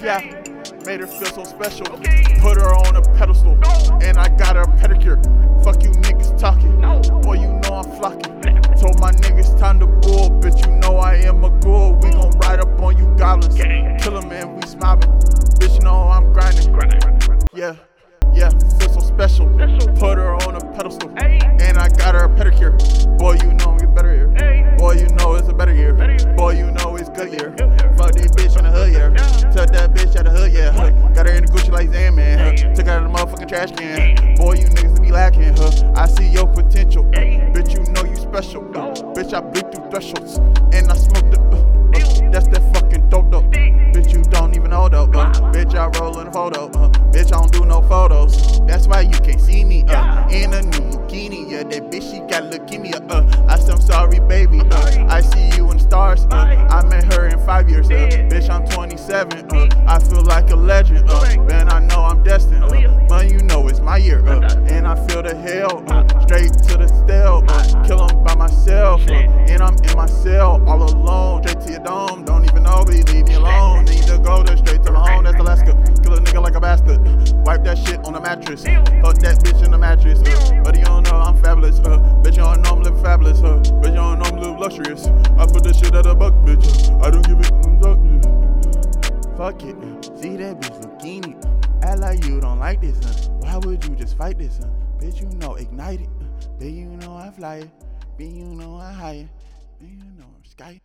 Yeah, made her feel so special. Put her on a pedestal, and I got her a pedicure. Fuck you niggas talking. Boy, you know I'm flocking. Told my niggas time to bull, bitch. You know I am a ghoul. We gon' ride up on you goblins. Kill 'em and we smiling. Bitch, you know I'm grinding. Yeah, yeah, feel so special. Put her trash can. Boy, you niggas be lacking, huh? I see your potential. Bitch, you know you special. Uh. Bitch, I bleed through thresholds, and I smoke the. Uh. Uh. That's that fucking dope, though. Bitch, you don't even hold up. Uh. Bitch, I roll in a photo. Uh. Bitch, I don't do no photos. That's why you can't see me. In a new bikini, yeah. That bitch, she got leukemia. Uh. I said I'm sorry, baby. I see you in the stars. I met her in five years. Bitch, I'm 27. Uh. I feel like a legend. The hell. Uh. Straight to the. Uh. Kill 'em by myself. Uh. And I'm in my cell all alone. Straight to your dome. Don't even know, but you leave me alone. Need to go there straight to the home. That's Alaska. Kill a nigga like a bastard. Wipe that shit on the mattress. Fuck that bitch in the mattress. Uh. But you don't know I'm fabulous. Uh. Bitch, you don't know I'm living fabulous. Uh. Bitch, you don't know I'm living luxurious. I put this shit at a buck, bitch. I don't give it. Fuck it. See that bitch bikini. Act like you don't like this, huh? Why would you just fight this, huh? Bitch, you know, ignite it. Then you know I fly it. Then you know I high it. Then you know I'm sky.